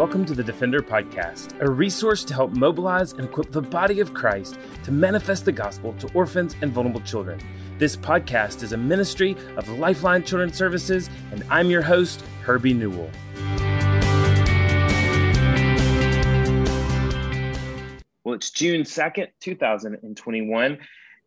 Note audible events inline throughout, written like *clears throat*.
welcome to the Defender Podcast, a resource to help mobilize and equip the body of Christ to manifest the gospel to orphans and vulnerable children. This podcast is a ministry of Lifeline Children's Services, and I'm your host, Herbie Newell. Well, it's June 2nd, 2021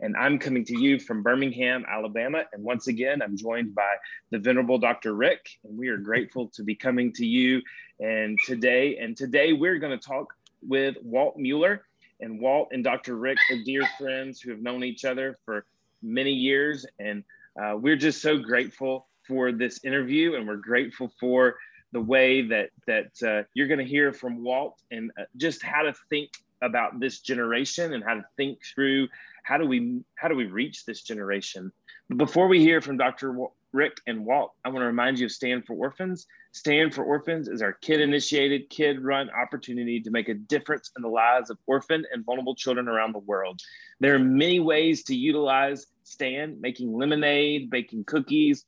and I'm coming to you from Birmingham, Alabama. And once again, I'm joined by the Venerable Dr. Rick, and we are grateful to be coming to you and today. And today we're going to talk with Walt Mueller. And Walt and Dr. Rick are dear friends who have known each other for many years. And uh, we're just so grateful for this interview, and we're grateful for the way that that uh, you're going to hear from Walt and uh, just how to think about this generation and how to think through how do we how do we reach this generation? But before we hear from dr rick and walt i want to remind you of stand for orphans. Stand for orphans is our kid initiated kid run opportunity to make a difference in the lives of orphan and vulnerable children around the world. There are many ways to utilize stand making lemonade baking cookies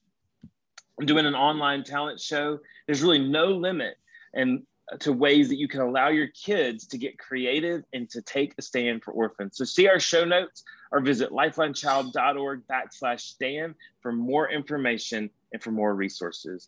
doing an online talent show. There's really no limit and to ways that you can allow your kids to get creative and to take a stand for orphans. So see our show notes or visit lifelinechild.org backslash stand for more information and for more resources.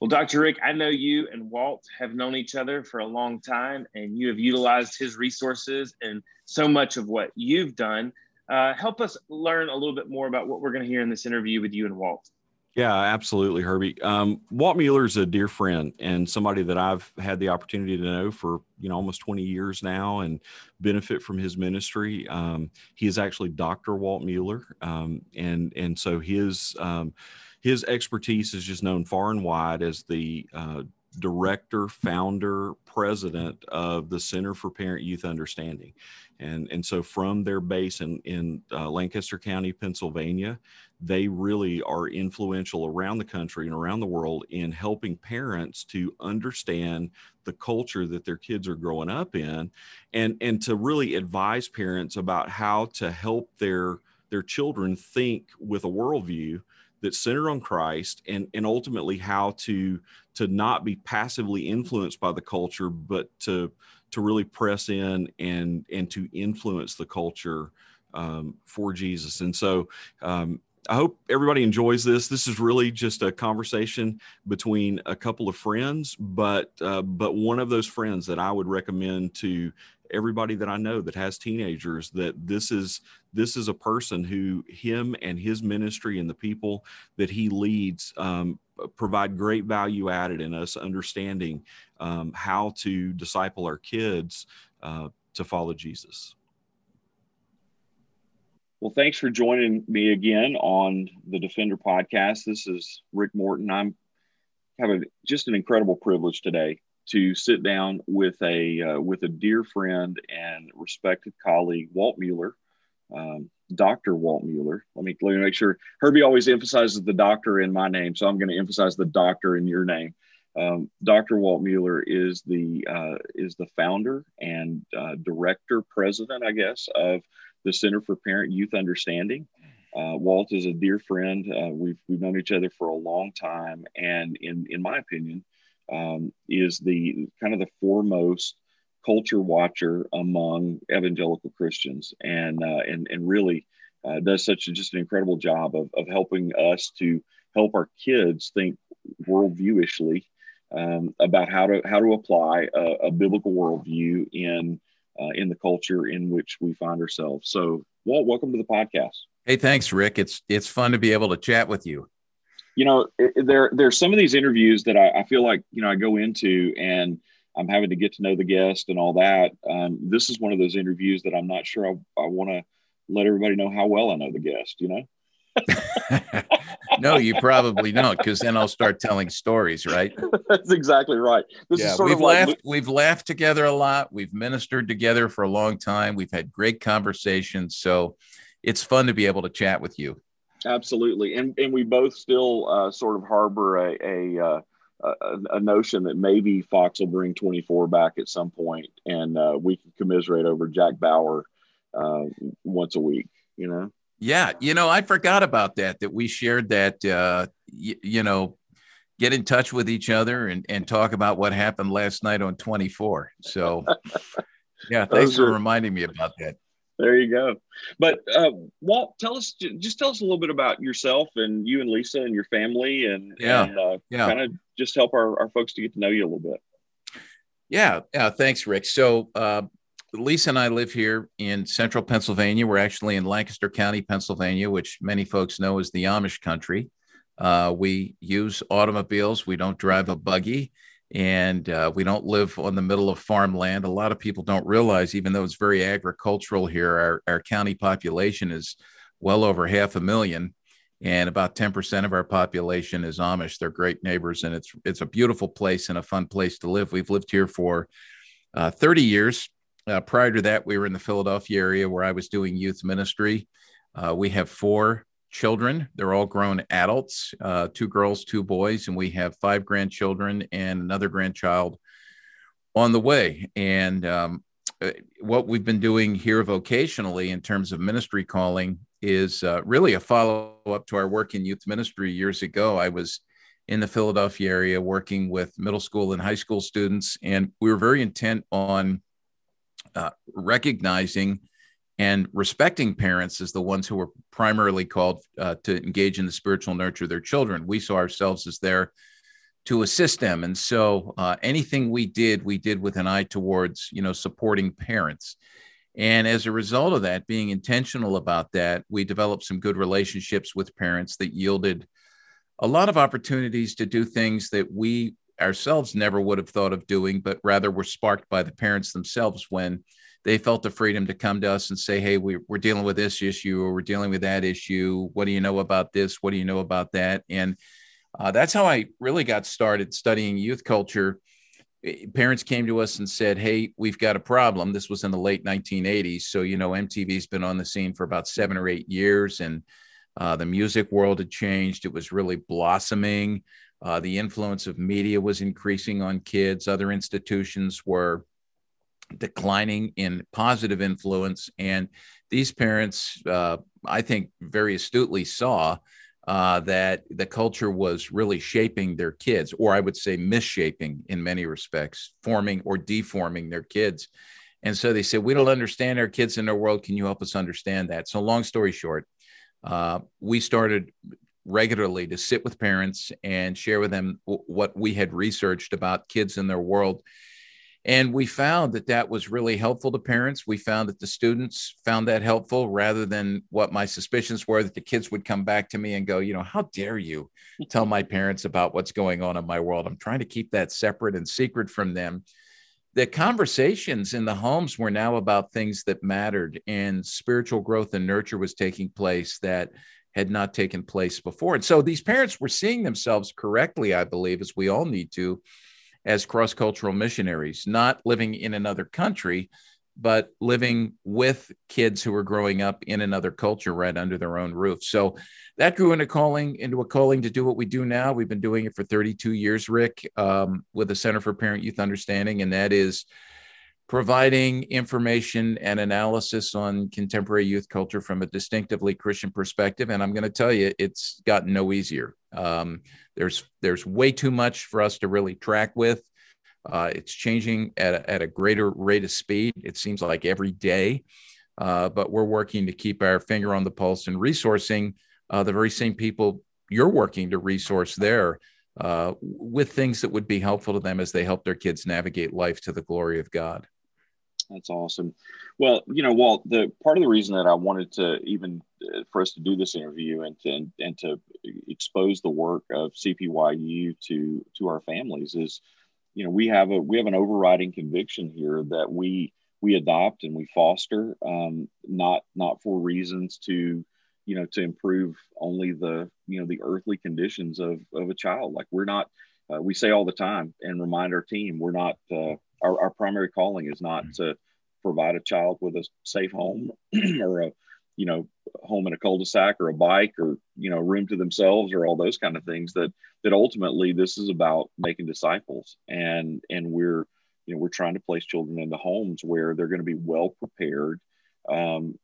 Well, Dr. Rick, I know you and Walt have known each other for a long time and you have utilized his resources and so much of what you've done. Uh, help us learn a little bit more about what we're going to hear in this interview with you and Walt. Yeah, absolutely, Herbie. Um, Walt Mueller is a dear friend and somebody that I've had the opportunity to know for you know almost 20 years now and benefit from his ministry. Um, he is actually Dr. Walt Mueller, um, and and so his um, his expertise is just known far and wide as the uh, director, founder, president of the Center for Parent Youth Understanding. And, and so from their base in, in uh, Lancaster County, Pennsylvania, they really are influential around the country and around the world in helping parents to understand the culture that their kids are growing up in and, and to really advise parents about how to help their, their children think with a worldview that's centered on Christ and, and ultimately how to to not be passively influenced by the culture, but to to really press in and and to influence the culture um, for Jesus. And so um, I hope everybody enjoys this. This is really just a conversation between a couple of friends, but uh, but one of those friends that I would recommend to everybody that I know that has teenagers that this is this is a person who him and his ministry and the people that he leads um, provide great value added in us understanding um, how to disciple our kids uh, to follow Jesus. Well, thanks for joining me again on the Defender podcast. This is Rick Morton. I'm having just an incredible privilege today to sit down with a uh, with a dear friend and respected colleague, Walt Mueller, um, Dr. Walt Mueller. Let me, let me make sure. Herbie always emphasizes the doctor in my name, so I'm going to emphasize the doctor in your name. Um, Dr. Walt Mueller is the uh, is the founder and uh, director, president, I guess, of the Center for Parent Youth Understanding. Uh, Walt is a dear friend. Uh, we've we've known each other for a long time, and in in my opinion, um, is the kind of the foremost culture watcher among evangelical Christians, and uh, and and really uh, does such a, just an incredible job of of helping us to help our kids think worldviewishly um, about how to how to apply a, a biblical worldview in uh, in the culture in which we find ourselves. So, Walt, welcome to the podcast. Hey, thanks, Rick. It's it's fun to be able to chat with you you know, there there's some of these interviews that I, I, feel like you know I go into and I'm having to get to know the guest and all that. Um, this is one of those interviews that I'm not sure I, I want to let everybody know how well I know the guest. You know. *laughs* no, you probably don't, because then I'll start telling stories, right? *laughs* That's exactly right. This yeah, we've laughed. Like... We've laughed together a lot. We've ministered together for a long time. We've had great conversations. So it's fun to be able to chat with you. Absolutely, and and we both still uh, sort of harbor a a, uh, a, a notion that maybe Fox will bring 24 back at some point, and uh, we can commiserate over Jack Bauer uh, once a week. You know. Yeah, you know, I forgot about that. That we shared that. Uh, y- you know, get in touch with each other and, and talk about what happened last night on 24. So, *laughs* yeah, thanks for reminding me about that. There you go. But uh, Walt, tell us just tell us a little bit about yourself and you and Lisa and your family, and yeah, and, uh, yeah. kind of just help our, our folks to get to know you a little bit. Yeah, yeah. Thanks, Rick. So uh, Lisa and I live here in central Pennsylvania. We're actually in Lancaster County, Pennsylvania, which many folks know as the Amish country. Uh, we use automobiles. We don't drive a buggy and uh, we don't live on the middle of farmland. A lot of people don't realize, even though it's very agricultural here, our, our county population is well over half a million, and about 10% of our population is Amish. They're great neighbors, and it's it's a beautiful place and a fun place to live. We've lived here for uh, 30 years. Uh, prior to that, we were in the Philadelphia area where I was doing youth ministry. Uh, we have four children. They're all grown adults, uh, two girls, two boys, and we have five grandchildren and another grandchild on the way. And um, uh, what we've been doing here vocationally in terms of ministry calling is uh, really a follow up to our work in youth ministry years ago. I was in the Philadelphia area working with middle school and high school students, and we were very intent on uh, recognizing and respecting parents as the ones who were primarily called uh, to engage in the spiritual nurture of their children. We saw ourselves as there to assist them, and so uh, anything we did, we did with an eye towards you know supporting parents. And as a result of that, being intentional about that, we developed some good relationships with parents that yielded a lot of opportunities to do things that we ourselves never would have thought of doing, but rather were sparked by the parents themselves when they felt the freedom to come to us and say, Hey, we, are dealing with this issue or we're dealing with that issue. What do you know about this? What do you know about that? And uh, that's how I really got started studying youth culture. Eh, parents came to us and said, Hey, we've got a problem. This was in the late 1980s. So, you know, MTV's been on the scene for about seven or eight years, and uh, the music world had changed. It was really blossoming. Uh, the influence of media was increasing on kids. Other institutions were declining in positive influence. And these parents, uh, I think, very astutely saw uh, that the culture was really shaping their kids, or I would say misshaping in many respects, forming or deforming their kids. And so they said, We don't understand our kids in their world. Can you help us understand that? So, long story short, uh, we started regularly to sit with parents and share with them w- what we had researched about kids in their world and we found that that was really helpful to parents. We found that the students found that helpful rather than what my suspicions were that the kids would come back to me and go, you know, how dare you tell my *laughs* parents about what's going on in my world? I'm trying to keep that separate and secret from them. The conversations in the homes were now about things that mattered, and spiritual growth and nurture was taking place that had not taken place before. And so these parents were seeing themselves correctly, I believe, as we all need to as cross cultural missionaries, not living in another country, but living with kids who are growing up in another culture right under their own roof. So that grew into calling into a calling to do what we do now. We've been doing it for 32 years, Rick, um, with the Center for Parent Youth Understanding, and that is providing information and analysis on contemporary youth culture from a distinctively Christian perspective. And I'm going to tell you, it's gotten no easier. Um, there's there's way too much for us to really track with. Uh, it's changing at a, at a greater rate of speed. It seems like every day, uh, but we're working to keep our finger on the pulse and resourcing uh, the very same people you're working to resource there uh, with things that would be helpful to them as they help their kids navigate life to the glory of God. That's awesome. Well, you know, Walt, the part of the reason that I wanted to even uh, for us to do this interview and to and, and to expose the work of CPYU to to our families is, you know, we have a we have an overriding conviction here that we we adopt and we foster, um, not not for reasons to, you know, to improve only the you know the earthly conditions of of a child. Like we're not. Uh, we say all the time and remind our team we're not uh, our, our primary calling is not mm-hmm. to provide a child with a safe home *clears throat* or a you know home in a cul-de-sac or a bike or you know room to themselves or all those kind of things that that ultimately this is about making disciples and and we're you know we're trying to place children into homes where they're going to be well prepared um,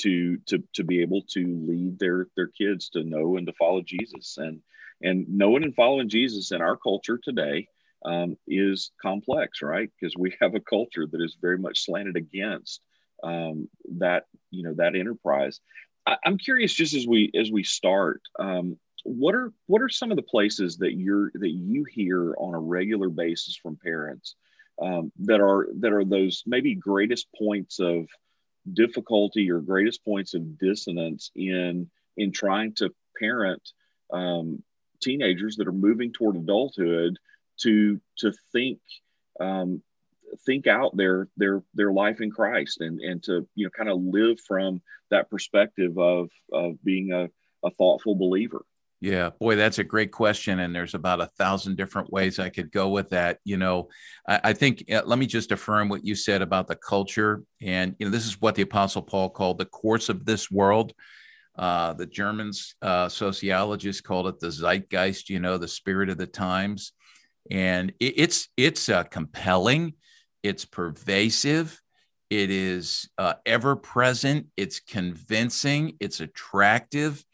to to to be able to lead their their kids to know and to follow Jesus and And knowing and following Jesus in our culture today um, is complex, right? Because we have a culture that is very much slanted against um, that, you know, that enterprise. I, am curious, just as we as we start, um, what are what are some of the places that you're that you hear on a regular basis from parents um, that are that are those maybe greatest points of difficulty or greatest points of dissonance in in trying to parent um, teenagers that are moving toward adulthood to to think um, think out their their their life in Christ and and to you know kind of live from that perspective of of being a, a thoughtful believer. Yeah, boy, that's a great question. And there's about a thousand different ways I could go with that. You know, I, I think, uh, let me just affirm what you said about the culture. And, you know, this is what the Apostle Paul called the course of this world. Uh, the Germans, uh, sociologists called it the zeitgeist, you know, the spirit of the times. And it, it's, it's uh, compelling, it's pervasive, it is uh, ever present, it's convincing, it's attractive.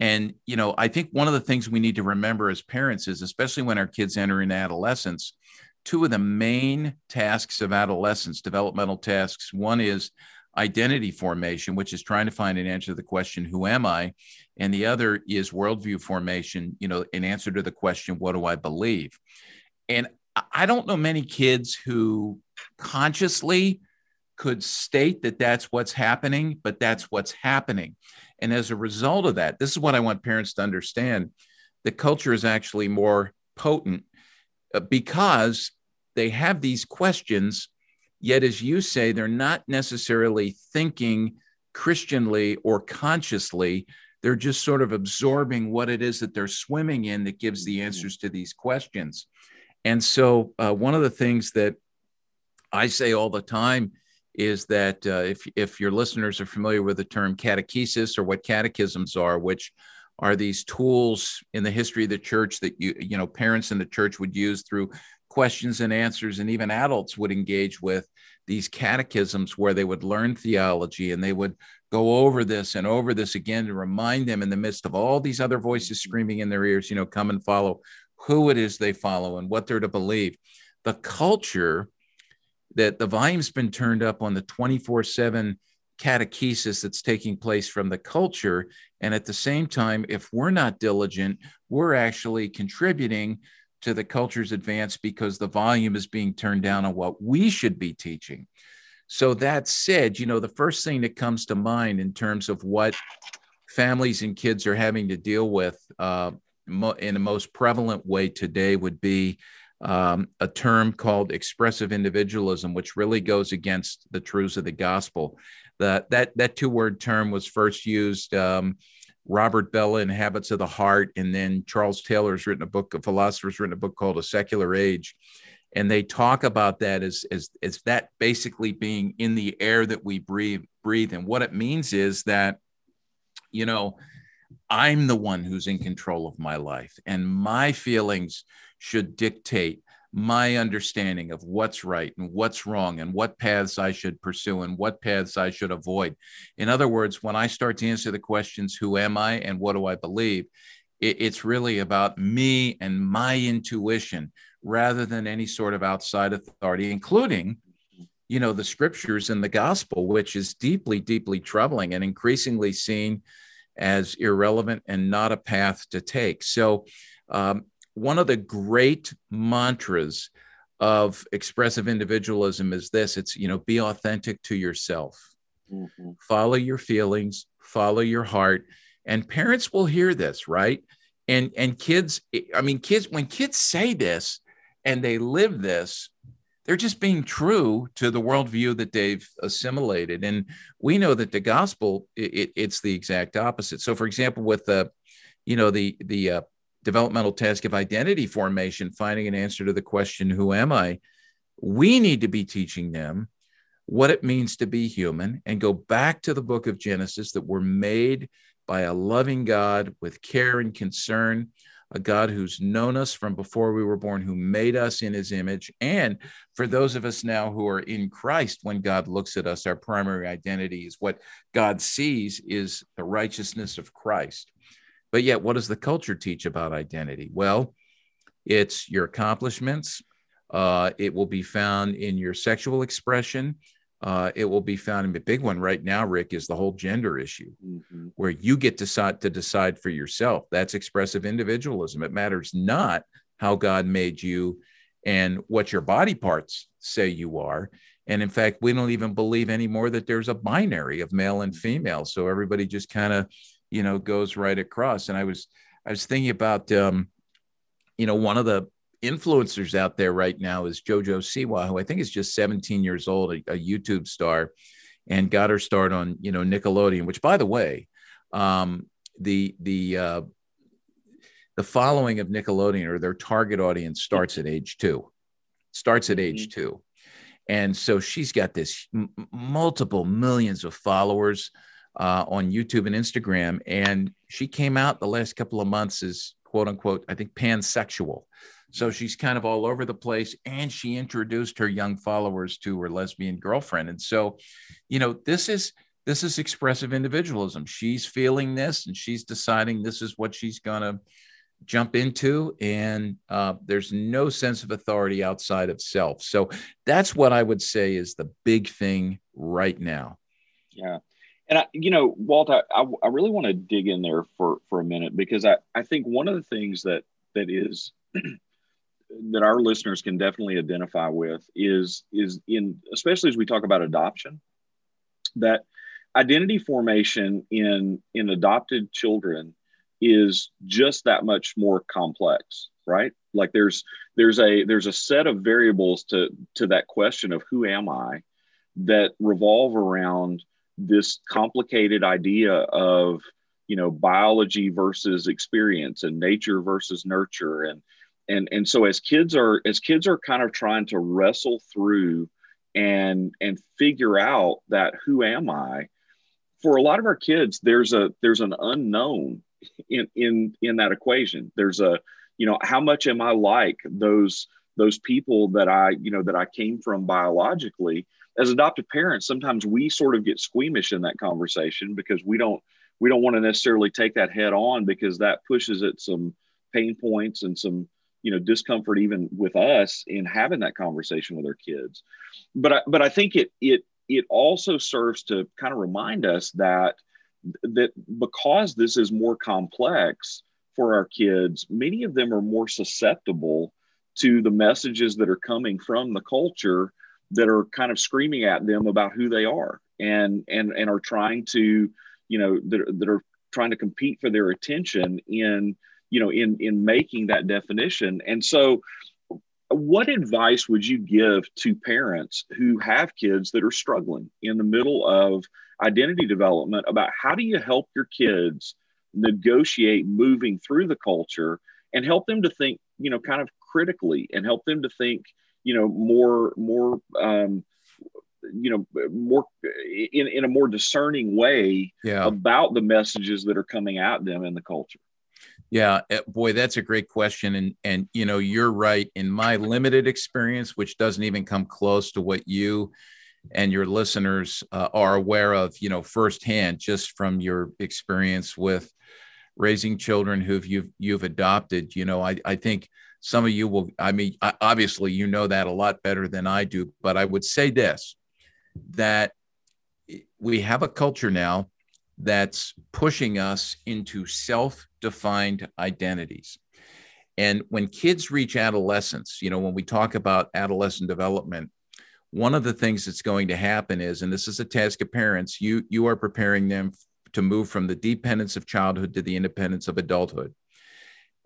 And, you know, I think one of the things we need to remember as parents is, especially when our kids enter into adolescence, two of the main tasks of adolescence, developmental tasks, one is identity formation, which is trying to find an answer to the question, who am I? And the other is worldview formation, you know, an answer to the question, what do I believe? And I don't know many kids who consciously could state that that's what's happening, but that's what's happening. And as a result of that, this is what I want parents to understand the culture is actually more potent uh, because they have these questions, yet, as you say, they're not necessarily thinking Christianly or consciously. They're just sort of absorbing what it is that they're swimming in that gives the answers to these questions. And so, uh, one of the things that I say all the time is that uh, if, if your listeners are familiar with the term catechesis or what catechisms are, which are these tools in the history of the church that you you know parents in the church would use through questions and answers and even adults would engage with these catechisms where they would learn theology and they would go over this and over this again to remind them in the midst of all these other voices mm-hmm. screaming in their ears you know come and follow who it is they follow and what they're to believe the culture that the volume's been turned up on the 24 7 catechesis that's taking place from the culture. And at the same time, if we're not diligent, we're actually contributing to the culture's advance because the volume is being turned down on what we should be teaching. So, that said, you know, the first thing that comes to mind in terms of what families and kids are having to deal with uh, in the most prevalent way today would be um, a term called expressive individualism, which really goes against the truths of the gospel. That that that two word term was first used. Um, Robert Bellah in Habits of the Heart, and then Charles Taylor's written a book, a philosopher's written a book called A Secular Age, and they talk about that as as as that basically being in the air that we breathe breathe, and what it means is that, you know, I'm the one who's in control of my life, and my feelings should dictate my understanding of what's right and what's wrong and what paths I should pursue and what paths I should avoid. In other words, when I start to answer the questions, who am I and what do I believe? it's really about me and my intuition rather than any sort of outside authority, including you know the scriptures and the gospel which is deeply deeply troubling and increasingly seen as irrelevant and not a path to take so um, one of the great mantras of expressive individualism is this it's you know be authentic to yourself. Mm-hmm. follow your feelings follow your heart and parents will hear this right? And and kids i mean kids when kids say this and they live this they're just being true to the worldview that they've assimilated. And we know that the gospel it, it's the exact opposite. So for example with the you know the the uh, developmental task of identity formation, finding an answer to the question, Who am I? We need to be teaching them what it means to be human and go back to the book of Genesis that we're made by a loving God with care and concern, a God who's known us from before we were born, who made us in his image. And for those of us now who are in Christ, when God looks at us, our primary identity is what God sees is the righteousness of Christ. But yet, what does the culture teach about identity? Well, it's your accomplishments. Uh, it will be found in your sexual expression. Uh, it will be found in the big one right now, Rick, is the whole gender issue, mm-hmm. where you get to decide to decide for yourself. That's expressive individualism. It matters not how God made you and what your body parts say you are. And in fact, we don't even believe anymore that there's a binary of male and female. So everybody just kind of, you know, goes right across. And I was, I was thinking about, um, you know, one of the influencers out there right now is JoJo Siwa, who I think is just 17 years old, a, a YouTube star, and got her start on, you know, Nickelodeon. Which, by the way, um, the the uh, the following of Nickelodeon or their target audience starts at age two, starts at age mm-hmm. two. And so she's got this m- multiple millions of followers uh, on YouTube and Instagram. And she came out the last couple of months as quote unquote, I think pansexual. So she's kind of all over the place. And she introduced her young followers to her lesbian girlfriend. And so, you know, this is this is expressive individualism. She's feeling this and she's deciding this is what she's gonna jump into and uh, there's no sense of authority outside of self so that's what i would say is the big thing right now yeah and I, you know walt i, I really want to dig in there for for a minute because i i think one of the things that that is *clears throat* that our listeners can definitely identify with is is in especially as we talk about adoption that identity formation in in adopted children is just that much more complex right? Like there's there's a there's a set of variables to to that question of who am i that revolve around this complicated idea of you know biology versus experience and nature versus nurture. And and and so as kids are as kids are kind of trying to wrestle through and and figure out that who am i for a lot of our kids there's a there's an unknown in in in that equation. There's a you know how much am i like those those people that i you know that i came from biologically as adoptive parents sometimes we sort of get squeamish in that conversation because we don't we don't want to necessarily take that head on because that pushes at some pain points and some you know discomfort even with us in having that conversation with our kids. But I, but I think it it it also serves to kind of remind us that that because this is more complex for our kids, many of them are more susceptible to the messages that are coming from the culture that are kind of screaming at them about who they are and and and are trying to you know that, that are trying to compete for their attention in you know in in making that definition. And so what advice would you give to parents who have kids that are struggling in the middle of identity development about how do you help your kids negotiate moving through the culture and help them to think you know kind of critically and help them to think you know more more um, you know more in, in a more discerning way yeah. about the messages that are coming at them in the culture yeah eh, boy that's a great question and and you know you're right in my limited experience which doesn't even come close to what you and your listeners uh, are aware of, you know, firsthand, just from your experience with raising children who you've you've adopted. You know, I I think some of you will. I mean, obviously, you know that a lot better than I do. But I would say this: that we have a culture now that's pushing us into self-defined identities. And when kids reach adolescence, you know, when we talk about adolescent development, one of the things that's going to happen is and this is a task of parents you you are preparing them to move from the dependence of childhood to the independence of adulthood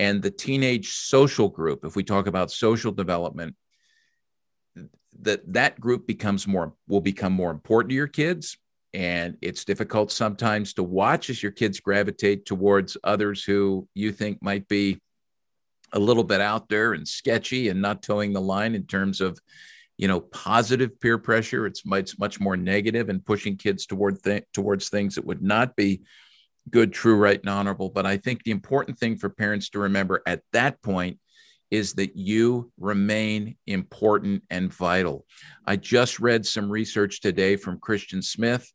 and the teenage social group if we talk about social development that that group becomes more will become more important to your kids. And it's difficult sometimes to watch as your kids gravitate towards others who you think might be a little bit out there and sketchy and not toeing the line in terms of you know positive peer pressure. It's much much more negative and pushing kids toward th- towards things that would not be good true right and honorable but i think the important thing for parents to remember at that point is that you remain important and vital i just read some research today from christian smith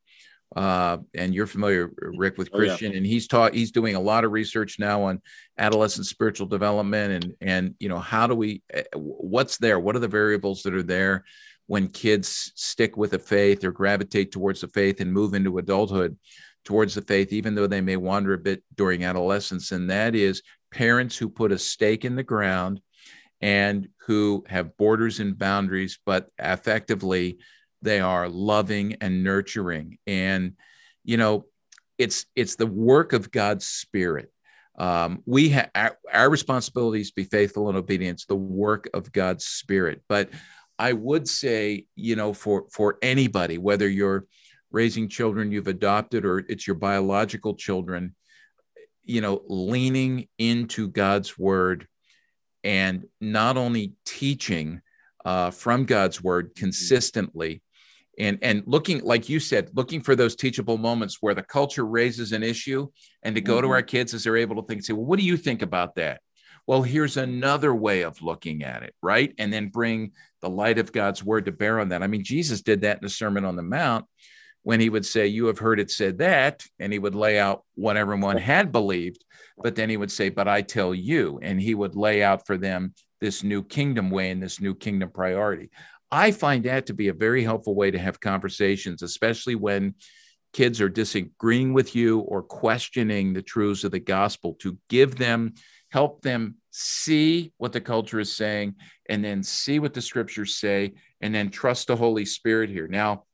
uh, and you're familiar, Rick, with Christian, oh, yeah. and he's taught. He's doing a lot of research now on adolescent spiritual development, and and you know how do we, eh, what's there? What are the variables that are there when kids stick with a faith or gravitate towards the faith and move into adulthood towards the faith, even though they may wander a bit during adolescence? And that is parents who put a stake in the ground and who have borders and boundaries, but effectively they are loving and nurturing. And you know it's it's the work of god's spirit. Um, we have our, our responsibilities be faithful and obedience the work of god's spirit. But i would say you know for for anybody whether you're raising children you've adopted or it's your biological children you know leaning into god's word and not only teaching uh, from god's word consistently and and looking like you said looking for those teachable moments where the culture raises an issue and to go mm-hmm. to our kids as they're able to think say well what do you think about that? Well here's another way of looking at it right? And then bring the light of god's word to bear on that. I mean jesus did that in the sermon on the mount when he would say you have heard it said that and he would lay out what everyone had believed but then he would say but i tell you and he would lay out for them this new kingdom way and this new kingdom priority I find that to be a very helpful way to have conversations, especially when kids are disagreeing with you or questioning the truths of the gospel, to give them, help them see what the culture is saying, and then see what the scriptures say, and then trust the Holy Spirit here. Now,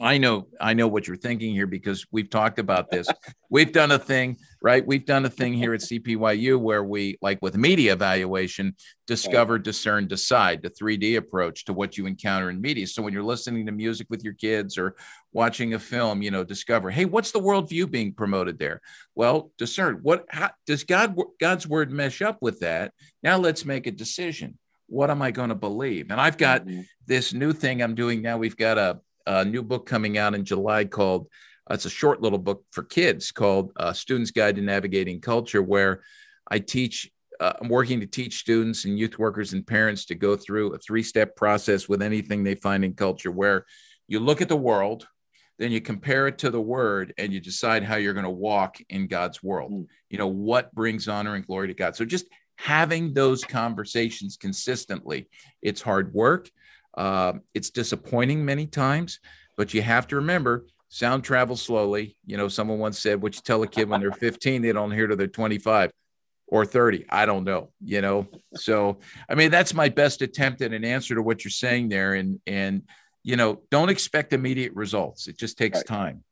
I know, I know what you're thinking here because we've talked about this. we've done a thing, right? We've done a thing here at CPYU where we, like with media evaluation, discover, discern, decide the 3D approach to what you encounter in media. So when you're listening to music with your kids or watching a film, you know, discover, hey, what's the worldview being promoted there? Well, discern what how, does God God's word mesh up with that? Now let's make a decision. What am I going to believe? And I've got mm-hmm. this new thing I'm doing now. We've got a a new book coming out in July called uh, it's a short little book for kids called uh, Student's Guide to Navigating Culture, where I teach. Uh, I'm working to teach students and youth workers and parents to go through a three step process with anything they find in culture, where you look at the world, then you compare it to the word, and you decide how you're going to walk in God's world. Mm. You know, what brings honor and glory to God. So just having those conversations consistently, it's hard work. Uh, it's disappointing many times, but you have to remember sound travels slowly. You know, someone once said, what you tell a kid when they're 15, they don't hear till they're 25 or 30. I don't know, you know? So, I mean, that's my best attempt at an answer to what you're saying there. And, and, you know, don't expect immediate results. It just takes right. time.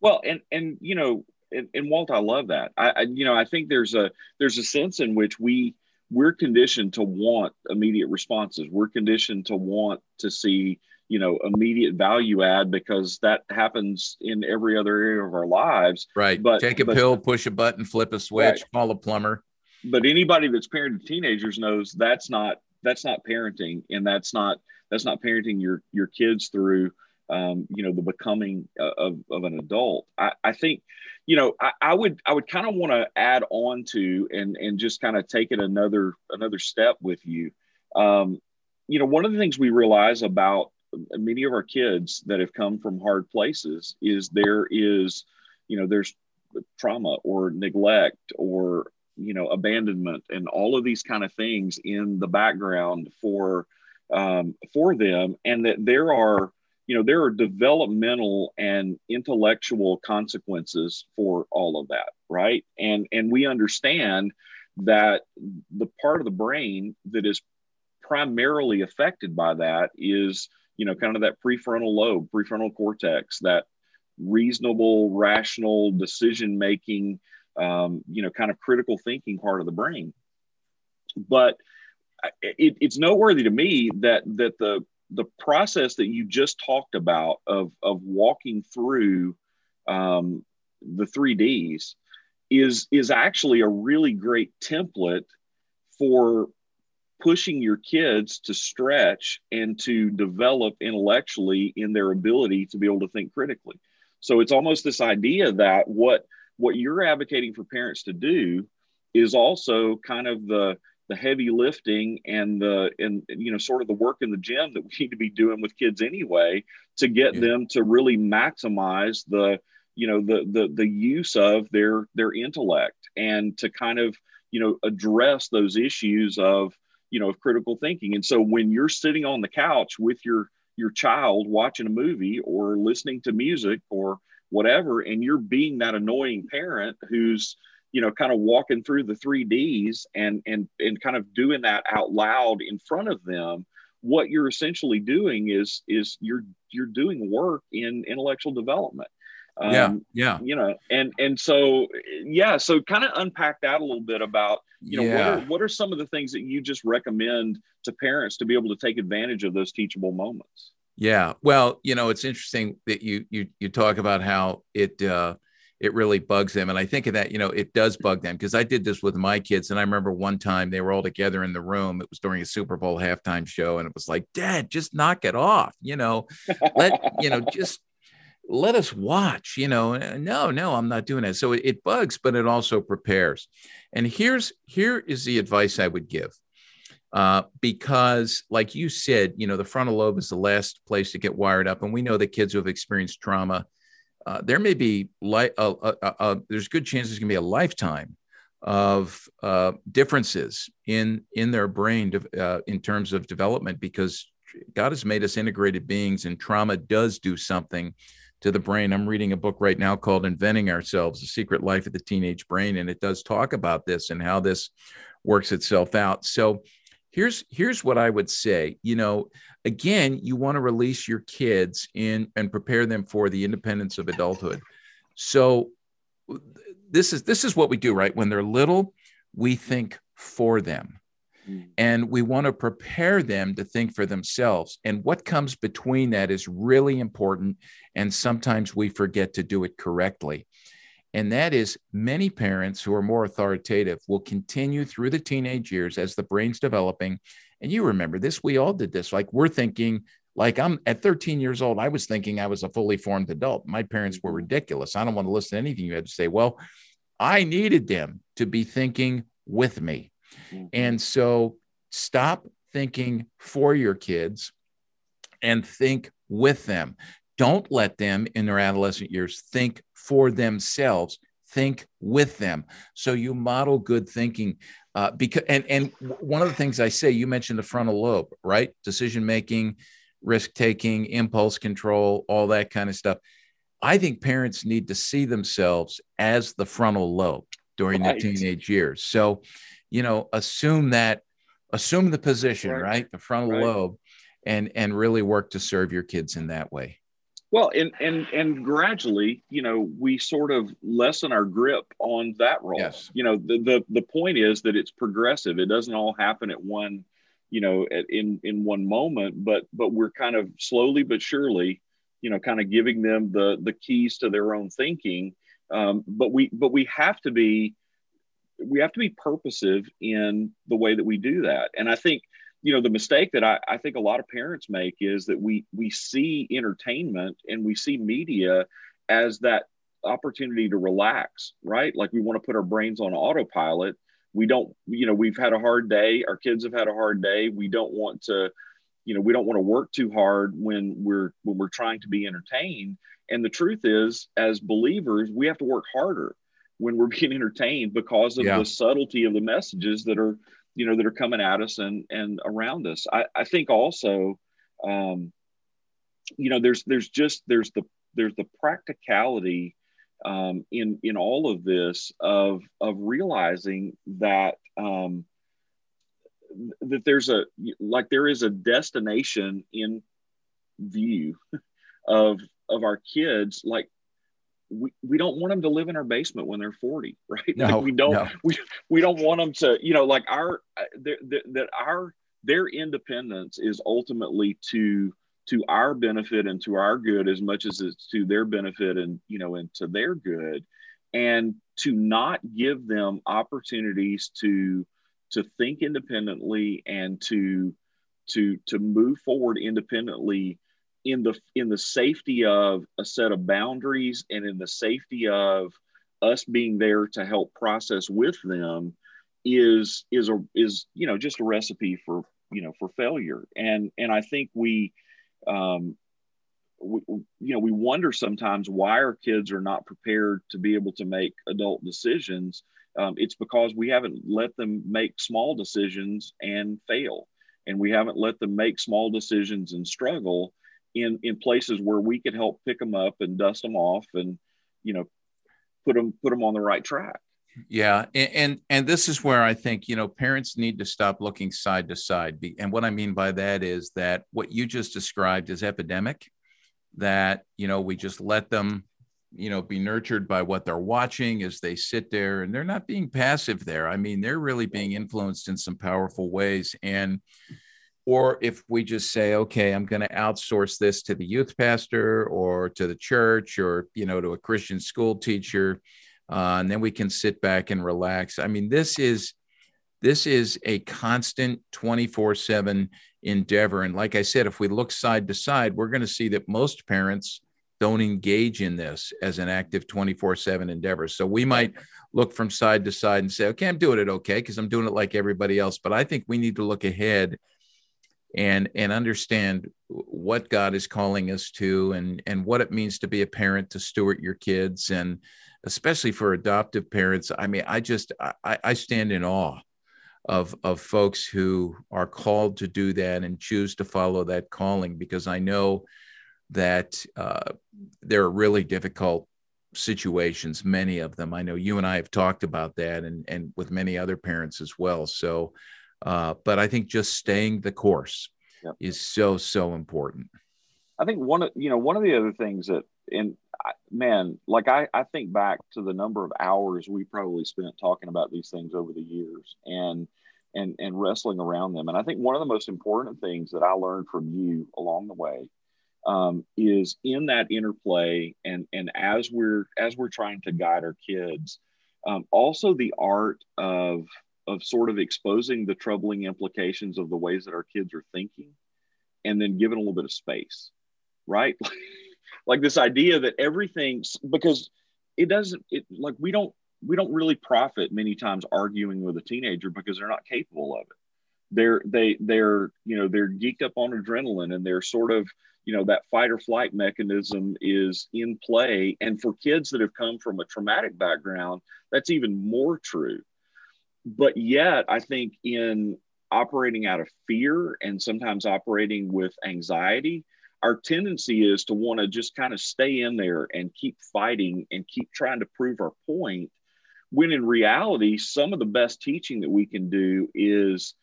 Well, and, and, you know, and, and Walt, I love that. I, I, you know, I think there's a, there's a sense in which we, we're conditioned to want immediate responses. We're conditioned to want to see, you know, immediate value add because that happens in every other area of our lives. Right. But take a but, pill, push a button, flip a switch, right. call a plumber. But anybody that's parented teenagers knows that's not that's not parenting, and that's not that's not parenting your your kids through um, you know the becoming uh, of, of an adult I, I think you know I, I would i would kind of want to add on to and and just kind of take it another another step with you. Um, you know one of the things we realize about many of our kids that have come from hard places is there is you know there's trauma or neglect or you know abandonment and all of these kind of things in the background for um, for them and that there are you know there are developmental and intellectual consequences for all of that right? And and we understand that the part of the brain that is primarily affected by that is you know kind of that prefrontal lobe prefrontal cortex that reasonable rational decision making um, you know kind of critical thinking part of the brain. But it, it's noteworthy to me that that the the process that you just talked about of of walking through um, the three Ds is is actually a really great template for pushing your kids to stretch and to develop intellectually in their ability to be able to think critically. So it's almost this idea that what what you're advocating for parents to do is also kind of the the heavy lifting and the and you know sort of the work in the gym that we need to be doing with kids anyway to get yeah. them to really maximize the you know the the the use of their their intellect and to kind of you know address those issues of you know of critical thinking and so when you're sitting on the couch with your your child watching a movie or listening to music or whatever and you're being that annoying parent who's you know kind of walking through the 3ds and and and kind of doing that out loud in front of them what you're essentially doing is is you're you're doing work in intellectual development. Um, yeah. yeah you know and and so yeah so kind of unpack that a little bit about you know yeah. what, are, what are some of the things that you just recommend to parents to be able to take advantage of those teachable moments? Yeah well you know it's interesting that you you you talk about how it uh it really bugs them. And I think of that, you know, it does bug them because I did this with my kids. And I remember one time they were all together in the room. It was during a Super Bowl halftime show. And it was like, Dad, just knock it off. You know, let, you know, *laughs* just let us watch, you know. No, no, I'm not doing that. So it, it bugs, but it also prepares. And here's here is the advice I would give. Uh, because, like you said, you know, the frontal lobe is the last place to get wired up. And we know that kids who have experienced trauma uh, there may be like uh, uh, uh, there's good chance there's going to be a lifetime of uh, differences in in their brain de- in terms of development because God has made us integrated beings and trauma does do something to the brain. I'm reading a book right now called Inventing Ourselves: The Secret Life of the Teenage Brain, and it does talk about this and how this works itself out. So here's here's what I would say. You know, again, you want to release your kids in and prepare them for the independence of adulthood. So this is this is what we do, right? When they're little, we think for them. Hmm. And we want to prepare them to think for themselves. And what comes between that is really important. And sometimes we forget to do it correctly. And that is many parents who are more authoritative will continue through the teenage years as the brain's developing and you remember this, we all did this. Like we're thinking, like I'm at 13 years old, I was thinking I was a fully formed adult. My parents were mm-hmm. ridiculous. I don't want to listen to anything you had to say. Well, I needed them to be thinking with me. Mm-hmm. And so stop thinking for your kids and think with them. Don't let them in their adolescent years think for themselves think with them so you model good thinking uh, because and and one of the things I say, you mentioned the frontal lobe, right? Decision making, risk taking, impulse control, all that kind of stuff. I think parents need to see themselves as the frontal lobe during right. the teenage years. So, you know, assume that, assume the position, right? right? The frontal right. lobe, and and really work to serve your kids in that way. Well, and and and gradually, you know, we sort of lessen our grip on that role. Yes. You know, the the the point is that it's progressive. It doesn't all happen at one, you know, at, in in one moment, but but we're kind of slowly but surely, you know, kind of giving them the the keys to their own thinking. Um, but we but we have to be we have to be purposive in the way that we do that. And I think you know the mistake that I, I think a lot of parents make is that we we see entertainment and we see media as that opportunity to relax right? Like we want to put our brains on autopilot. We don't you know we've had a hard day. Our kids have had a hard day. We don't want to you know we don't want to work too hard when we're when we're trying to be entertained. And the truth is as believers we have to work harder when we're *laughs* being entertained because of yeah. the subtlety of the messages that are you know that are coming at us and and around us. I, I think also um, you know there's there's just there's the there's the practicality um, in in all of this of of realizing that um, that there's a like there is a destination in view *laughs* of of our kids. Like we, we don't want them to live in our basement when they're 40 *laughs* right no, like we don't no. *laughs* we, we don't want them to you know like our uh, that our their independence is ultimately to to our benefit and to our good as much as it's to their benefit and you know and to their good and to not give them opportunities to to think independently and to to to move forward independently in the in the safety of a set of boundaries and in the safety of us being there to help process with them is is a is you know just a recipe for you know for failure. And and i think we um we, you know we wonder sometimes why our kids are not prepared to be able to make adult decisions. Um, it's because we haven't let them make small decisions and fail. And we haven't let them make small decisions and struggle in in places where we could help pick them up and dust them off and you know put them put them on the right track. Yeah and, and and this is where i think you know parents need to stop looking side to side. And what i mean by that is that what you just described is epidemic that you know we just let them you know be nurtured by what they're watching as they sit there and they're not being passive there. I mean they're really being influenced in some powerful ways. And or if we just say okay i'm going to outsource this to the youth pastor or to the church or you know to a christian school teacher uh, and then we can sit back and relax. I mean this is this is a constant 24 7 endeavor. And like i said if we look side to side we're going to see that most parents don't engage in this as an active 24 7 endeavor. So we might look from side to side and say okay i'm doing it okay because i'm doing it like everybody else but i think we need to look ahead and and understand what God is calling us to and and what it means to be a parent to steward your kids. And especially for adoptive parents I mean I just I, I stand in awe of of folks who are called to do that and choose to follow that calling because I know that uh, there are really difficult situations many of them. I know you and I have talked about that and and with many other parents as well. So uh, but I think just staying the course yep. is so so important. I think one of you know one of the other things that and man, like I I think back to the number of hours we probably spent talking about these things over the years and and and wrestling around them. And I think one of the most important things that I learned from you along the way um, is in that interplay and and as we're as we're trying to guide our kids, um, also the art of of sort of exposing the troubling implications of the ways that our kids are thinking and then giving a little bit of space right? *laughs* Like this idea that everything's because it doesn't it like we don't we don't really profit many times arguing with a teenager because they're not capable of it. They're they they're you know they're geeked up on adrenaline and they're sort of you know that fight or flight mechanism is in play. And for kids that have come from a traumatic background that's even more true but yet i think in operating out of fear and sometimes operating with anxiety our tendency is to want to just kind of stay in there and keep fighting and keep trying to prove our point when in reality some of the best teaching that we can do is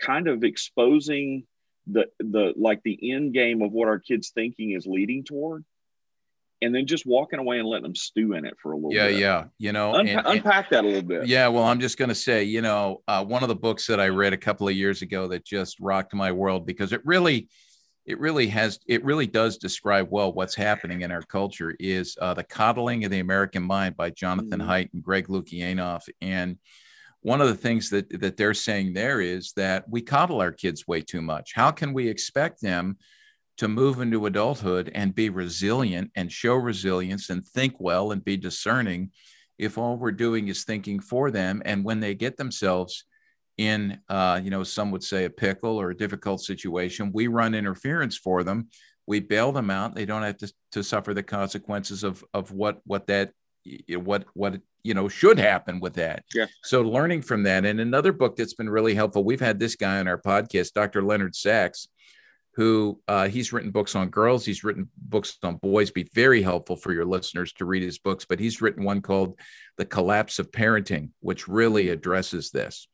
kind of exposing the the like the end game of what our kids thinking is leading toward and then just walking away and letting them stew in it for a little yeah, bit. Yeah, yeah. You know, Unpa- and, unpack that a little bit. Yeah, well, I'm just going to say, you know, uh, one of the books that I read a couple of years ago that just rocked my world because it really, it really has, it really does describe well what's happening in our culture is uh, the coddling of the American mind by Jonathan mm-hmm. Haidt and Greg Lukianoff. And one of the things that that they're saying there is that we coddle our kids way too much. How can we expect them? To move into adulthood and be resilient and show resilience and think well and be discerning if all we're doing is thinking for them. And when they get themselves in uh, you know some would say a pickle or a difficult situation we run interference for them. We bail them out. They don't have to, to suffer the consequences of of what what that what what you know should happen with that. Yeah. So learning from that. And another book that's been really helpful we've had this guy on our podcast dr leonard sax who uh, he's written books on girls, he's written books on boys. Be very helpful for your listeners to read his books, but he's written one called The Collapse of Parenting, which really addresses this.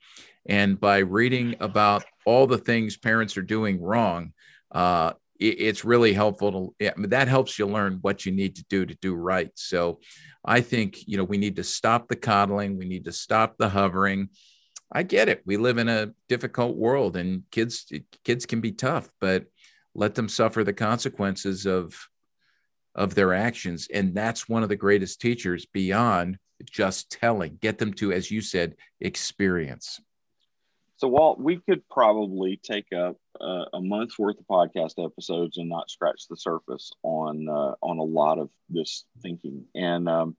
And by reading about all the things parents are doing wrong, uh, it, it's really helpful to that helps you learn what you need to do to do right. So I think you know we need to stop the coddling, we need to stop the hovering I get it. We live in a difficult world and kids kids can be tough, but let them suffer the consequences of of their actions and that's one of the greatest teachers beyond just telling. Get them to as you said experience. So Walt, we could probably take up uh, a month's worth of podcast episodes and not scratch the surface on uh, on a lot of this thinking. And um,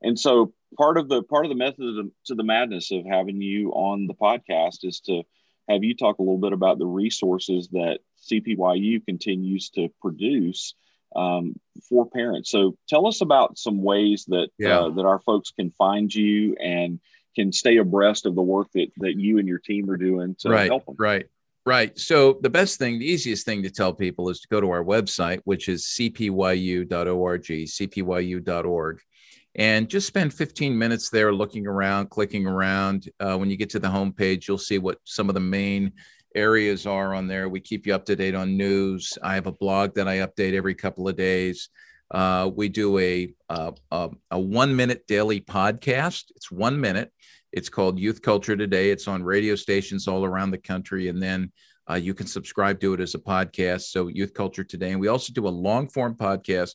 and so part of the part of the method to the madness of having you on the podcast is to have you talk a little bit about the resources that CPYU continues to produce um, for parents. So tell us about some ways that yeah. uh, that our folks can find you and can stay abreast of the work that that you and your team are doing to right, help them. Right. Right. So the best thing, the easiest thing to tell people is to go to our website, which is cpyu.org, cpyu.org, and just spend 15 minutes there looking around, clicking around. Uh, when you get to the homepage, you'll see what some of the main areas are on there. We keep you up to date on news. I have a blog that I update every couple of days. Uh, we do a, uh, a, a one minute daily podcast. It's one minute. It's called Youth Culture Today. It's on radio stations all around the country. And then uh, you can subscribe to it as a podcast. So, Youth Culture Today. And we also do a long form podcast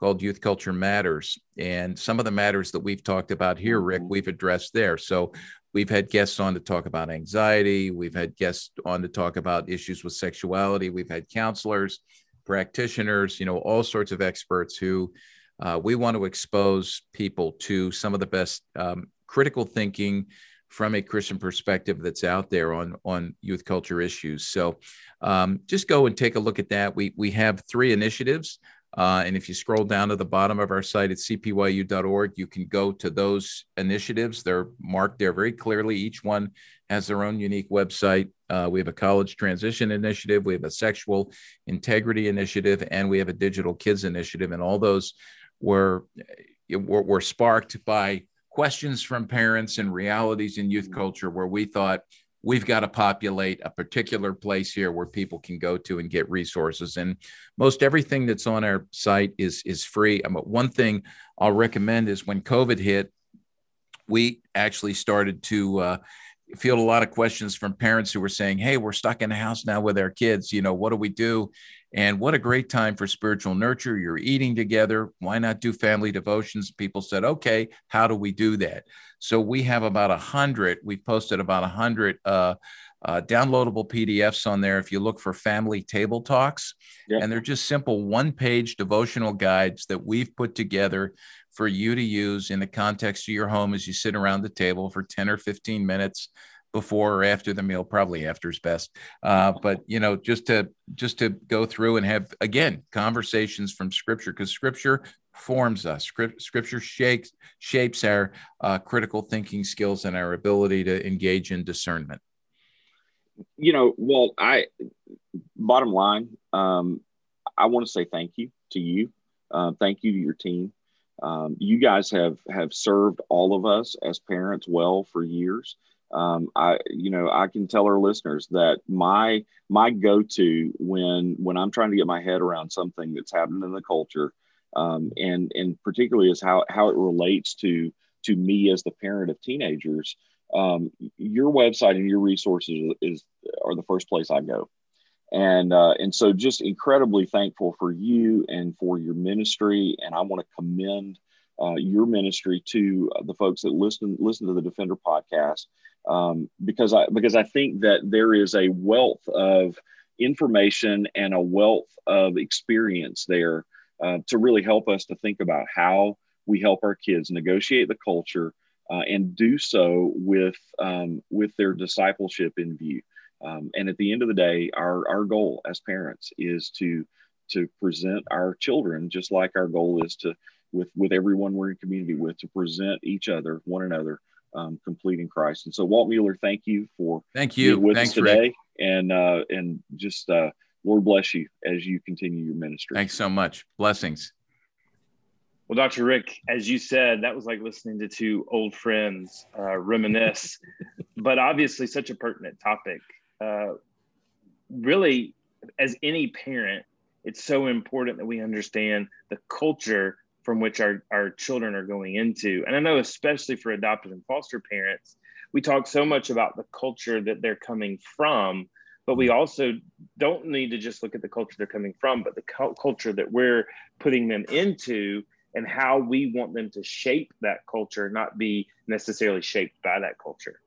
called Youth Culture Matters. And some of the matters that we've talked about here, Rick, mm-hmm. we've addressed there. So, we've had guests on to talk about anxiety. We've had guests on to talk about issues with sexuality. We've had counselors, practitioners, you know, all sorts of experts who uh, we want to expose people to some of the best um, critical thinking from a Christian perspective that's out there on on youth culture issues. So um, just go and take a look at that. We we have three initiatives. Uh, and if you scroll down to the bottom of our site at cpyu.org, you can go to those initiatives. They're marked there very clearly. Each one has their own unique website. Uh, we have a college transition initiative, we have a sexual integrity initiative, and we have a digital kids initiative. And all those were, were, were sparked by questions from parents and realities in youth mm-hmm. culture where we thought we've got to populate a particular place here where people can go to and get resources. And most everything that's on our site is is free. Um, one thing i'll recommend is when covid hit we actually started to uh, field a lot of questions from parents who were saying hey we're stuck in the house now with our kids. You know what do we do and what a great time for spiritual nurture. You're eating together. Why not do family devotions? People said, okay, how do we do that? So we have about a hundred. We've posted about a hundred uh, uh, downloadable PDFs on there. If you look for family table talks, yep. and they're just simple one-page devotional guides that we've put together for you to use in the context of your home as you sit around the table for 10 or 15 minutes before or after the meal probably after is best. Uh, but you know just to just to go through and have again conversations from scripture because scripture forms us. Scripture shapes shapes our uh, critical thinking skills and our ability to engage in discernment. You know well i bottom line um, i want to say thank you to you. Uh, thank you to your team. Um, you guys have have served all of us as parents well for years um, I, you know, I can tell our listeners that my my go-to when when I'm trying to get my head around something that's happening in the culture, um, and and particularly is how how it relates to to me as the parent of teenagers. Um, your website and your resources is are the first place I go, and uh, and so just incredibly thankful for you and for your ministry, and I want to commend uh, your ministry to the folks that listen listen to the Defender podcast um, because I because I think that there is a wealth of information and a wealth of experience there uh, to really help us to think about how we help our kids negotiate the culture uh, and do so with um, with their discipleship in view. Um, and at the end of the day, our our goal as parents is to to present our children just like our goal is to with with everyone we're in community with to present each other one another um, completing Christ. And so, Walt Mueller, thank you for thank you with Thanks, us today, Rick. and uh, and just uh, Lord bless you as you continue your ministry. Thanks so much. Blessings. Well, Dr. Rick, as you said, that was like listening to two old friends uh, reminisce, *laughs* but obviously such a pertinent topic. Uh, really, as any parent, it's so important that we understand the culture from which our, our children are going into. And I know, especially for adopted and foster parents, we talk so much about the culture that they're coming from, but we also don't need to just look at the culture they're coming from, but the cu- culture that we're putting them into and how we want them to shape that culture, not be necessarily shaped by that culture.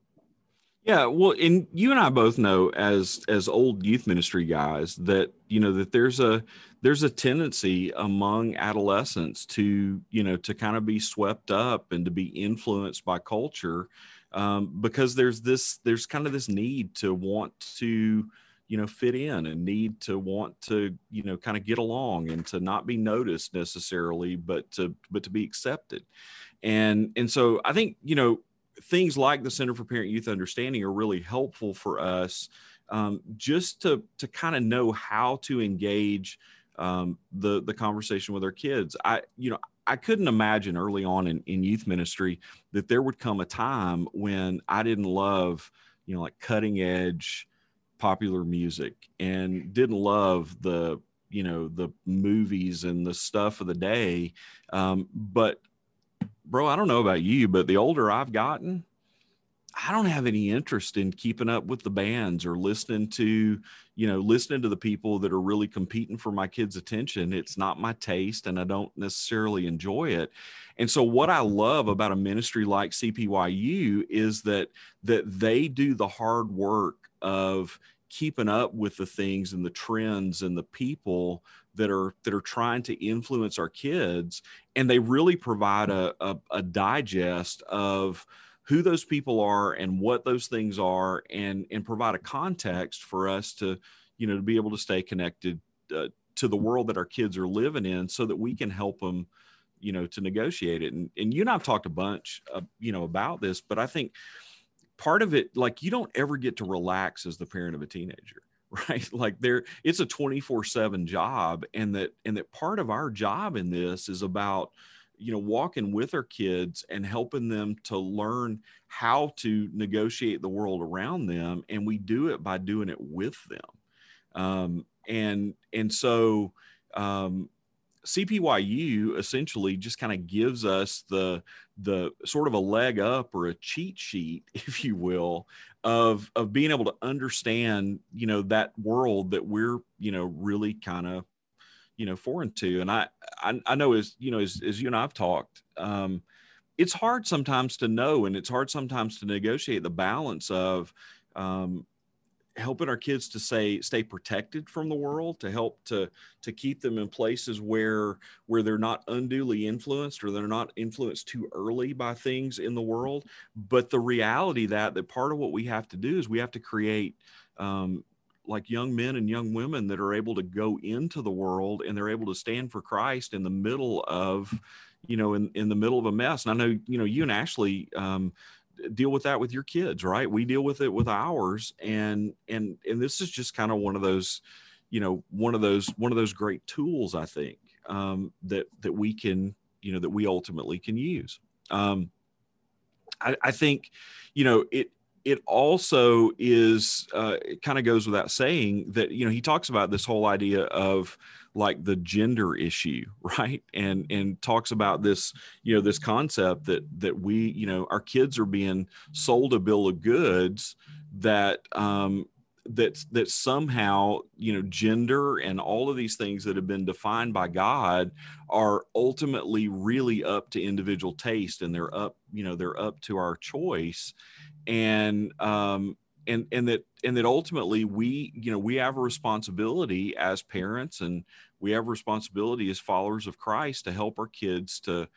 Yeah, well, and you and I both know as as old youth ministry guys that you know that there's a there's a tendency among adolescents to you know to kind of be swept up and to be influenced by culture um, because there's this there's kind of this need to want to you know fit in and need to want to you know kind of get along and to not be noticed necessarily but to but to be accepted. And and so i think you know things like the Center for Parent Youth Understanding are really helpful for us um, just to to kind of know how to engage um, the the conversation with our kids. I you know I couldn't imagine early on in, in youth ministry that there would come a time when I didn't love you know like cutting edge popular music and didn't love the you know the movies and the stuff of the day um, but bro, I don't know about you, but the older I've gotten, I don't have any interest in keeping up with the bands or listening to, you know, listening to the people that are really competing for my kids' attention. It's not my taste and I don't necessarily enjoy it. And so what I love about a ministry like CPYU is that that they do the hard work of keeping up with the things and the trends and the people that are that are trying to influence our kids and they really provide a, a, a digest of who those people are and what those things are and and provide a context for us to you know to be able to stay connected uh, to the world that our kids are living in so that we can help them you know to negotiate it. And, and you and i've talked a bunch uh, you know about this but i think part of it like you don't ever get to relax as the parent of a teenager *laughs* right? Like there it's a 24 7 job and that and that part of our job in this is about you know walking with our kids and helping them to learn how to negotiate the world around them and we do it by doing it with them. Um, and and so um, CPYU essentially just kind of gives us the the sort of a leg up or a cheat sheet, *laughs* if you will, of of being able to understand, you know, that world that we're, you know, really kind of, you know, foreign to. And I I, I know as you know as, as you and I've talked, um, it's hard sometimes to know, and it's hard sometimes to negotiate the balance of um, helping our kids to say stay protected from the world to help to to keep them in places where where they're not unduly influenced or they're not influenced too early by things in the world. But the reality that that part of what we have to do is we have to create um, like young men and young women that are able to go into the world and they're able to stand for Christ in the middle of you know in, in the middle of a mess. And i know you know you and ashley um, deal with that with your kids right? We deal with it with ours and and and this is just kind of one of those you know one of those one of those great tools i think um, that that we can you know that we ultimately can use. Um, I, I think you know it it also is uh, it kind of goes without saying that you know he talks about this whole idea of like the gender issue *laughs* right? And and talks about this you know this concept that that we you know our kids are being sold a bill of goods that um that that somehow you know gender and all of these things that have been defined by god are ultimately really up to individual taste and they're up you know they're up to our choice. And um and and that and that ultimately we you know we have a responsibility as parents and we have responsibility as followers of Christ to help our kids to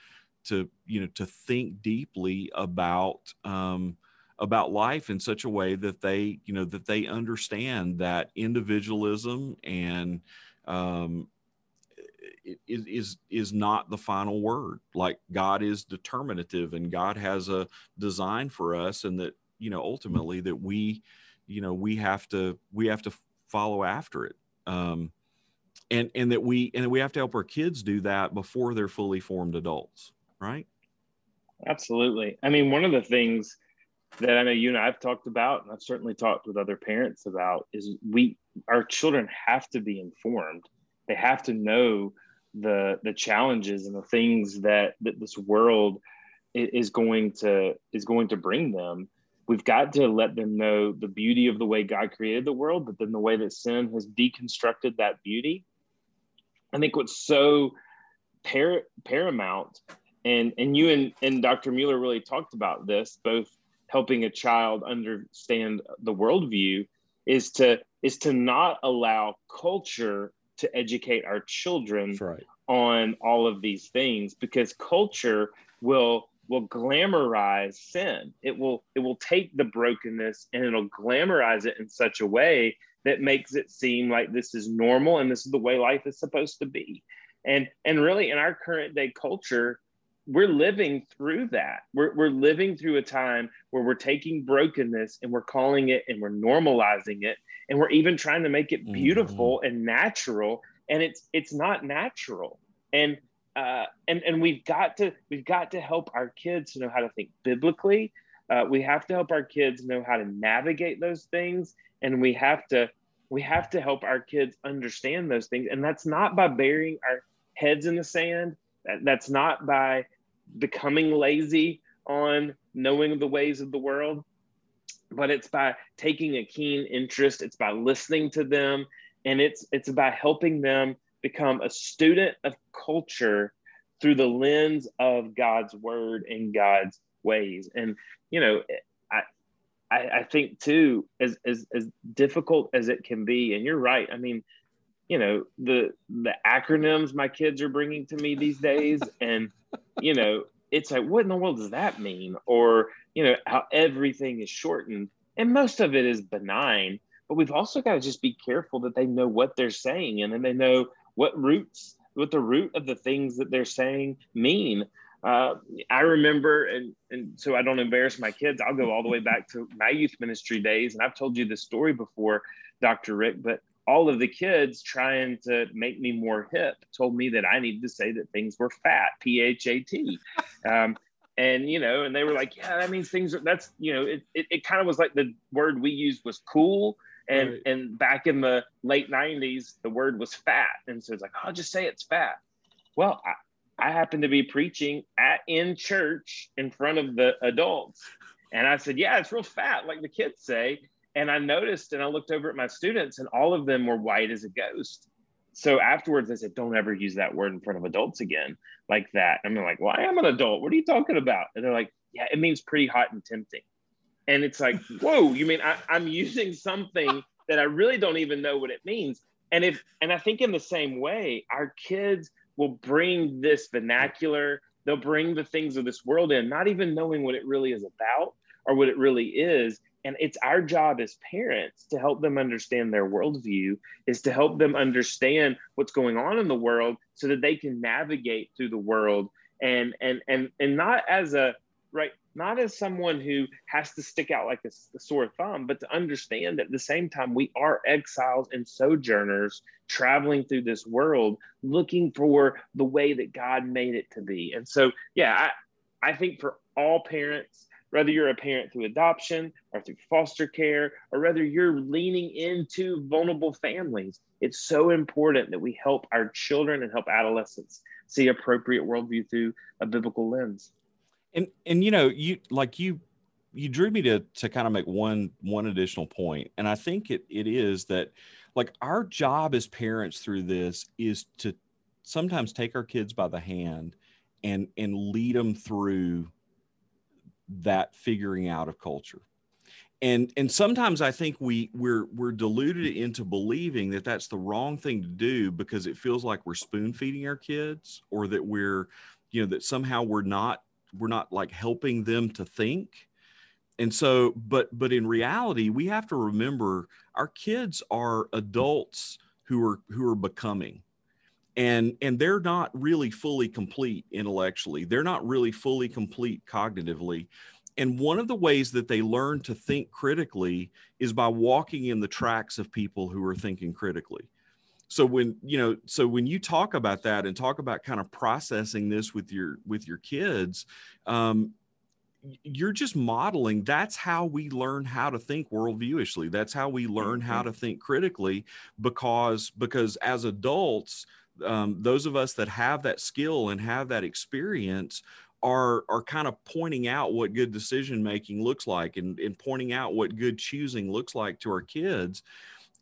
to you know to think deeply about um, about life in such a way that they you know that they understand that individualism and um, is is is not the final word. Like God is determinative, and God has a design for us, and that you know ultimately that we you know we have to we have to follow after it. Um, and and that we and we have to help our kids do that before they're fully formed adults right? Absolutely. I mean one of the things that i know you and i've talked about and i've certainly talked with other parents about is we our children have to be informed. They have to know the the challenges and the things that that this world is going to is going to bring them. We've got to let them know the beauty of the way god created the world but then the way that sin has deconstructed that beauty I think what's so par- paramount, and and you and, and Dr. Mueller really talked about this both helping a child understand the worldview is to is to not allow culture to educate our children right. on all of these things because culture will will glamorize sin it will it will take the brokenness and it'll glamorize it in such a way that makes it seem like this is normal and this is the way life is supposed to be. And and really in our current day culture we're living through that. We're, we're living through a time where we're taking brokenness and we're calling it and we're normalizing it and we're even trying to make it beautiful mm-hmm. and natural. And it's it's not natural. And uh, and and we've got to we've got to help our kids to know how to think biblically uh, we have to help our kids know how to navigate those things and we have to we have to help our kids understand those things. And that's not by burying our heads in the sand. That, that's not by becoming lazy on knowing the ways of the world but it's by taking a keen interest. It's by listening to them and it's it's about helping them become a student of culture through the lens of God's word and God's ways. And you know, I I, I think too, as, as as difficult as it can be, and you're right. I mean, you know, the the acronyms my kids are bringing to me these days, *laughs* and you know, it's like, what in the world does that mean? Or you know, how everything is shortened, and most of it is benign. But we've also got to just be careful that they know what they're saying, and then they know what roots, what the root of the things that they're saying mean. Uh, I remember, and, and so I don't embarrass my kids, I'll go all the way back to my youth ministry days. And I've told you this story before, Dr. Rick, but all of the kids trying to make me more hip told me that I needed to say that things were fat, P H A T. Um, and, you know, and they were like, yeah, that means things are, that's, you know, it, it, it kind of was like the word we used was cool and right. and back in the late 90s the word was fat and so it's like i'll oh, just say it's fat well I, I happened to be preaching at in church in front of the adults. And i said yeah it's real fat like the kids say. And i noticed and i looked over at my students and all of them were white as a ghost. So afterwards i said don't ever use that word in front of adults again like that. And i'm like well i am an adult. What are you talking about? And they're like yeah it means pretty hot and tempting. And it's like *laughs* whoa you mean I, i'm using something that i really don't even know what it means. And if and i think in the same way our kids will bring this vernacular. They'll bring the things of this world in not even knowing what it really is about or what it really is. And it's our job as parents to help them understand their worldview is to help them understand what's going on in the world so that they can navigate through the world. And and and and not as a right not as someone who has to stick out like a, a, sore thumb, but to understand that at the same time we are exiles and sojourners traveling through this world, looking for the way that God made it to be. And so, yeah, I, I think for all parents, whether you're a parent through adoption or through foster care, or whether you're leaning into vulnerable families, it's so important that we help our children and help adolescents see appropriate worldview through a biblical lens and and you know you like you you drew me to to kind of make one one additional point. And i think it it is that like our job as parents through this is to sometimes take our kids by the hand and and lead them through that figuring out of culture. And and sometimes i think we we're we're deluded into believing that that's the wrong thing to do because it feels like we're spoon feeding our kids or that we're you know that somehow we're not we're not like helping them to think. And so but but in reality we have to remember our kids are adults who are who are becoming. And and they're not really fully complete intellectually. They're not really fully complete cognitively. And one of the ways that they learn to think critically is by walking in the tracks of people who are thinking critically so when you know so when you talk about that and talk about kind of processing this with your with your kids um, you're just modeling that's how we learn how to think worldviewishly that's how we learn how mm-hmm. to think critically because because as adults um, those of us that have that skill and have that experience are are kind of pointing out what good decision making looks like and, and pointing out what good choosing looks like to our kids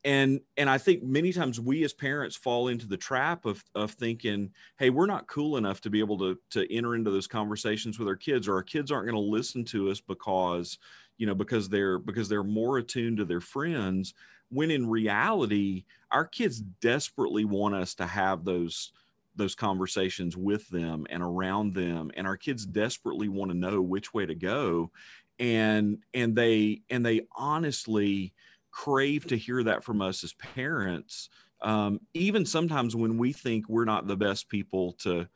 and and I think many times we as parents fall into the trap of of thinking, hey, we're not cool enough to be able to to enter into those conversations with our kids, or our kids aren't going to listen to us because you know because they're because they're more attuned to their friends. When in reality, our kids desperately want us to have those those conversations with them and around them and our kids desperately want to know which way to go and and they and they honestly crave to hear that from us as parents um, even sometimes when we think we're not the best people to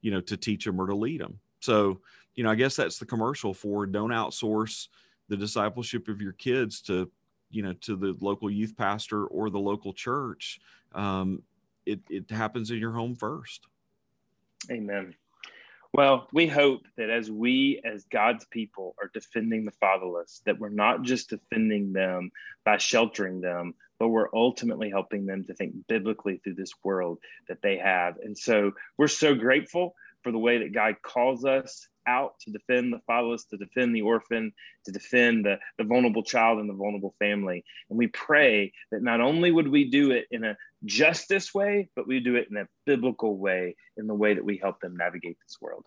you know to teach them or to lead them so you know i guess that's the commercial for don't outsource the discipleship of your kids to you know to the local youth pastor or the local church. Um, it, it happens in your home first. Amen well, we hope that as we, as God's people, are defending the fatherless, that we're not just defending them by sheltering them, but we're ultimately helping them to think biblically through this world that they have. And so we're so grateful for the way that God calls us out to defend the fatherless, to defend the orphan, to defend the, the vulnerable child and the vulnerable family. And we pray that not only would we do it in a justice way, but we do it in a biblical way, in the way that we help them navigate this world.